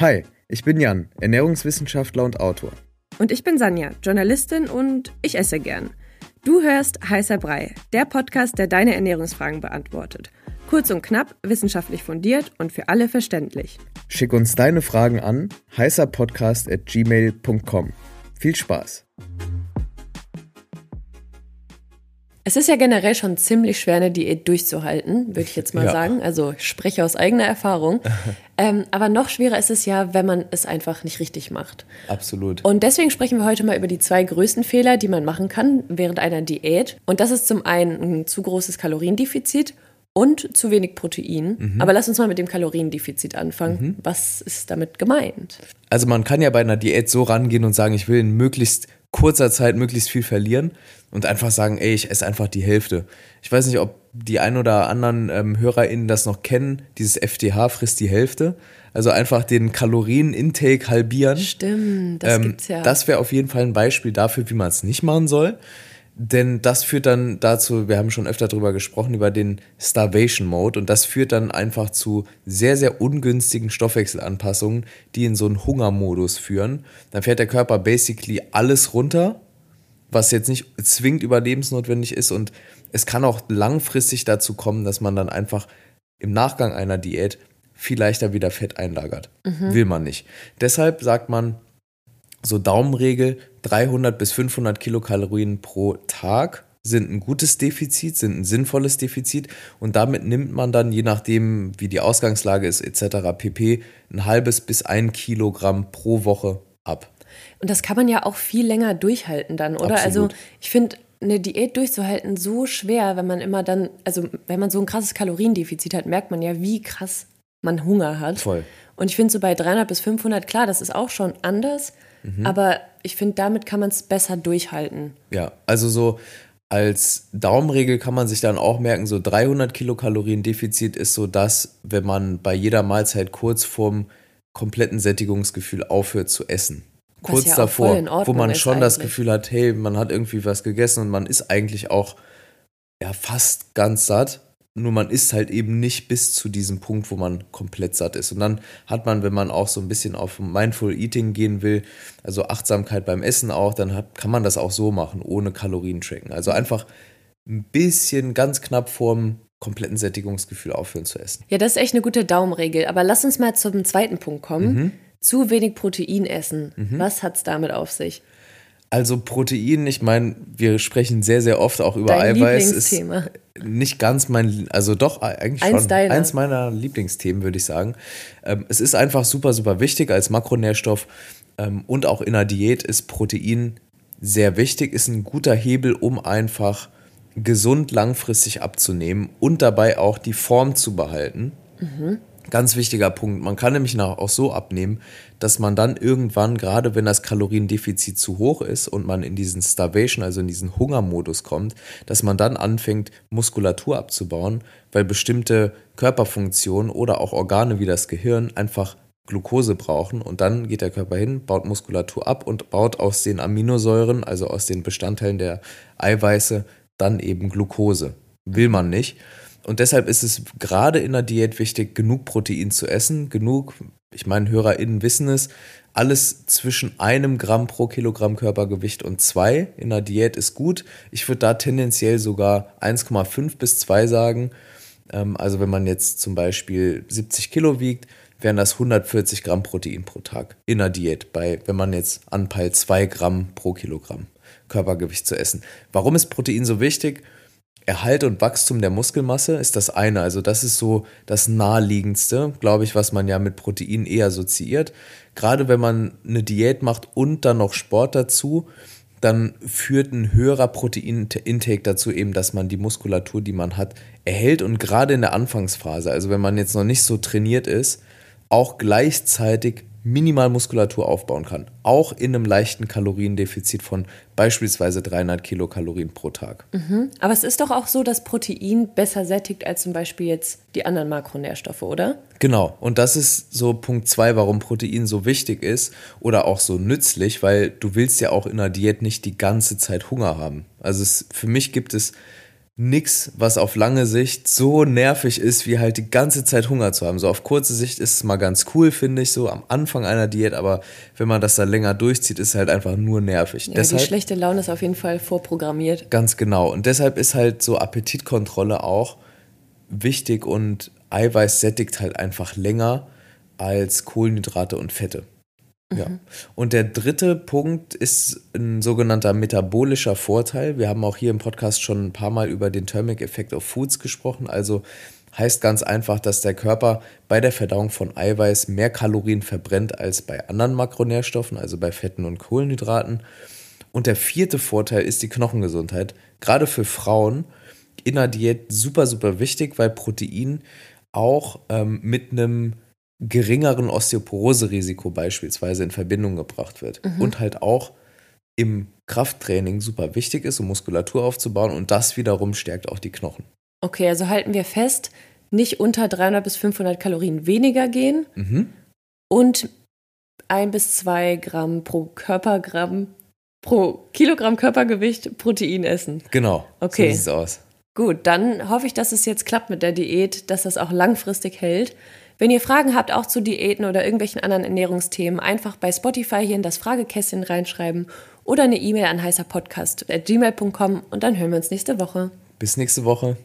Hi, ich bin Jan, Ernährungswissenschaftler und Autor. Und ich bin Sanja, Journalistin und ich esse gern. Du hörst Heißer Brei, der Podcast, der deine Ernährungsfragen beantwortet. Kurz und knapp, wissenschaftlich fundiert und für alle verständlich. Schick uns deine Fragen an heißerpodcast.gmail.com. Viel Spaß! Es ist ja generell schon ziemlich schwer, eine Diät durchzuhalten, würde ich jetzt mal ja. sagen. Also ich spreche aus eigener Erfahrung. ähm, aber noch schwerer ist es ja, wenn man es einfach nicht richtig macht. Absolut. Und deswegen sprechen wir heute mal über die zwei größten Fehler, die man machen kann während einer Diät. Und das ist zum einen ein zu großes Kaloriendefizit und zu wenig Protein. Mhm. Aber lass uns mal mit dem Kaloriendefizit anfangen. Mhm. Was ist damit gemeint? Also man kann ja bei einer Diät so rangehen und sagen, ich will in möglichst kurzer Zeit möglichst viel verlieren und einfach sagen, ey, ich esse einfach die Hälfte. Ich weiß nicht, ob die ein oder anderen ähm, HörerInnen das noch kennen, dieses FDH frisst die Hälfte. Also einfach den Kalorienintake halbieren. Stimmt, das ähm, gibt's ja. Das wäre auf jeden Fall ein Beispiel dafür, wie man es nicht machen soll. Denn das führt dann dazu, wir haben schon öfter darüber gesprochen, über den Starvation Mode. Und das führt dann einfach zu sehr, sehr ungünstigen Stoffwechselanpassungen, die in so einen Hungermodus führen. Dann fährt der Körper basically alles runter, was jetzt nicht zwingend überlebensnotwendig ist. Und es kann auch langfristig dazu kommen, dass man dann einfach im Nachgang einer Diät viel leichter wieder Fett einlagert. Mhm. Will man nicht. Deshalb sagt man, so Daumenregel, 300 bis 500 Kilokalorien pro Tag sind ein gutes Defizit, sind ein sinnvolles Defizit und damit nimmt man dann, je nachdem wie die Ausgangslage ist etc. pp, ein halbes bis ein Kilogramm pro Woche ab. Und das kann man ja auch viel länger durchhalten dann, oder? Also Absolut. Also ich finde eine Diät durchzuhalten so schwer, wenn man immer dann, also wenn man so ein krasses Kaloriendefizit hat, merkt man ja, wie krass man Hunger hat. Voll. Und ich finde so bei 300 bis 500, klar, das ist auch schon anders, mhm. aber ich finde, damit kann man es besser durchhalten. Ja, also so als Daumenregel kann man sich dann auch merken, so 300 Kilokalorien Defizit ist so das, wenn man bei jeder Mahlzeit kurz vorm kompletten Sättigungsgefühl aufhört zu essen kurz ja davor, wo man schon das Gefühl hat, hey, man hat irgendwie was gegessen und man ist eigentlich auch ja fast ganz satt. Nur man isst halt eben nicht bis zu diesem Punkt, wo man komplett satt ist. Und dann hat man, wenn man auch so ein bisschen auf Mindful Eating gehen will, also Achtsamkeit beim Essen auch, dann hat, kann man das auch so machen, ohne Kalorien tracken. Also einfach ein bisschen ganz knapp vorm kompletten Sättigungsgefühl aufhören zu essen. Ja, das ist echt eine gute Daumenregel. Aber lass uns mal zum zweiten Punkt kommen. Mhm zu wenig Protein essen. Mhm. Was hat es damit auf sich? Also Protein, ich meine, wir sprechen sehr, sehr oft auch über Dein Eiweiß. Ist nicht ganz mein, also doch eigentlich eins schon deiner. eins meiner Lieblingsthemen, würde ich sagen. Ähm, es ist einfach super, super wichtig als Makronährstoff ähm, und auch in der Diät ist Protein sehr wichtig, ist ein guter Hebel, um einfach gesund langfristig abzunehmen und dabei auch die Form zu behalten. Mhm. Ganz wichtiger Punkt. Man kann nämlich auch so abnehmen, dass man dann irgendwann, gerade wenn das Kaloriendefizit zu hoch ist und man in diesen Starvation, also in diesen Hungermodus kommt, dass man dann anfängt, Muskulatur abzubauen, weil bestimmte Körperfunktionen oder auch Organe wie das Gehirn einfach Glucose brauchen und dann geht der Körper hin, baut Muskulatur ab und baut aus den Aminosäuren, also aus den Bestandteilen der Eiweiße, dann eben Glucose. Will man nicht. Und deshalb ist es gerade in der Diät wichtig, genug Protein zu essen. Genug, ich meine, HörerInnen wissen es, alles zwischen einem Gramm pro Kilogramm Körpergewicht und zwei in der Diät ist gut. Ich würde da tendenziell sogar 1,5 bis 2 sagen. Ähm, also wenn man jetzt zum Beispiel 70 Kilo wiegt, wären das 140 Gramm Protein pro Tag in der Diät, bei, wenn man jetzt anpeilt, 2 Gramm pro Kilogramm Körpergewicht zu essen. Warum ist Protein so wichtig? Erhalt und Wachstum der Muskelmasse ist das eine. Also das ist so das naheliegendste, glaube ich, was man ja mit Protein eher assoziiert. Gerade wenn man eine Diät macht und dann noch Sport dazu, dann führt ein höherer Proteinintake dazu eben, dass man die Muskulatur, die man hat, erhält und gerade in der Anfangsphase, also wenn man jetzt noch nicht so trainiert ist, auch gleichzeitig minimal Muskulatur aufbauen kann. Auch in einem leichten Kaloriendefizit von beispielsweise 300 Kilokalorien pro Tag. Mhm. Aber es ist doch auch so, dass Protein besser sättigt als zum Beispiel jetzt die anderen Makronährstoffe, oder? Genau. Und das ist so Punkt zwei, warum Protein so wichtig ist oder auch so nützlich, weil du willst ja auch in der Diät nicht die ganze Zeit Hunger haben. Also es, für mich gibt es nichts, was auf lange Sicht so nervig ist, wie halt die ganze Zeit Hunger zu haben. So auf kurze Sicht ist es mal ganz cool, finde ich, so am Anfang einer Diät, aber wenn man das dann länger durchzieht, ist es halt einfach nur nervig. Ja, deshalb, die schlechte Laune ist auf jeden Fall vorprogrammiert. Ganz genau. Und deshalb ist halt so Appetitkontrolle auch wichtig und Eiweiß sättigt halt einfach länger als Kohlenhydrate und Fette. Ja. Mhm. Und der dritte Punkt ist ein sogenannter metabolischer Vorteil. Wir haben auch hier im Podcast schon ein paar Mal über den Thermic Effect of Foods gesprochen. Also heißt ganz einfach, dass der Körper bei der Verdauung von Eiweiß mehr Kalorien verbrennt als bei anderen Makronährstoffen, also bei Fetten und Kohlenhydraten. Und der vierte Vorteil ist die Knochengesundheit. Gerade für Frauen in der Diät super, super wichtig, weil Protein auch ähm, mit einem geringeren Osteoporose-Risiko beispielsweise in Verbindung gebracht wird. Mhm. Und halt auch im Krafttraining super wichtig ist, um Muskulatur aufzubauen und das wiederum stärkt auch die Knochen. Okay, also halten wir fest, nicht unter 300 bis 500 Kalorien weniger gehen mhm. und ein bis zwei Gramm pro Körpergramm pro Kilogramm Körpergewicht Protein essen. Genau. Okay. So sieht es aus. Gut, dann hoffe ich, dass es jetzt klappt mit der Diät, dass das auch langfristig hält. Wenn ihr Fragen habt, auch zu Diäten oder irgendwelchen anderen Ernährungsthemen, einfach bei Spotify hier in das Fragekästchen reinschreiben oder eine E-Mail an heißerpodcast.gmail.com und dann hören wir uns nächste Woche. Bis nächste Woche.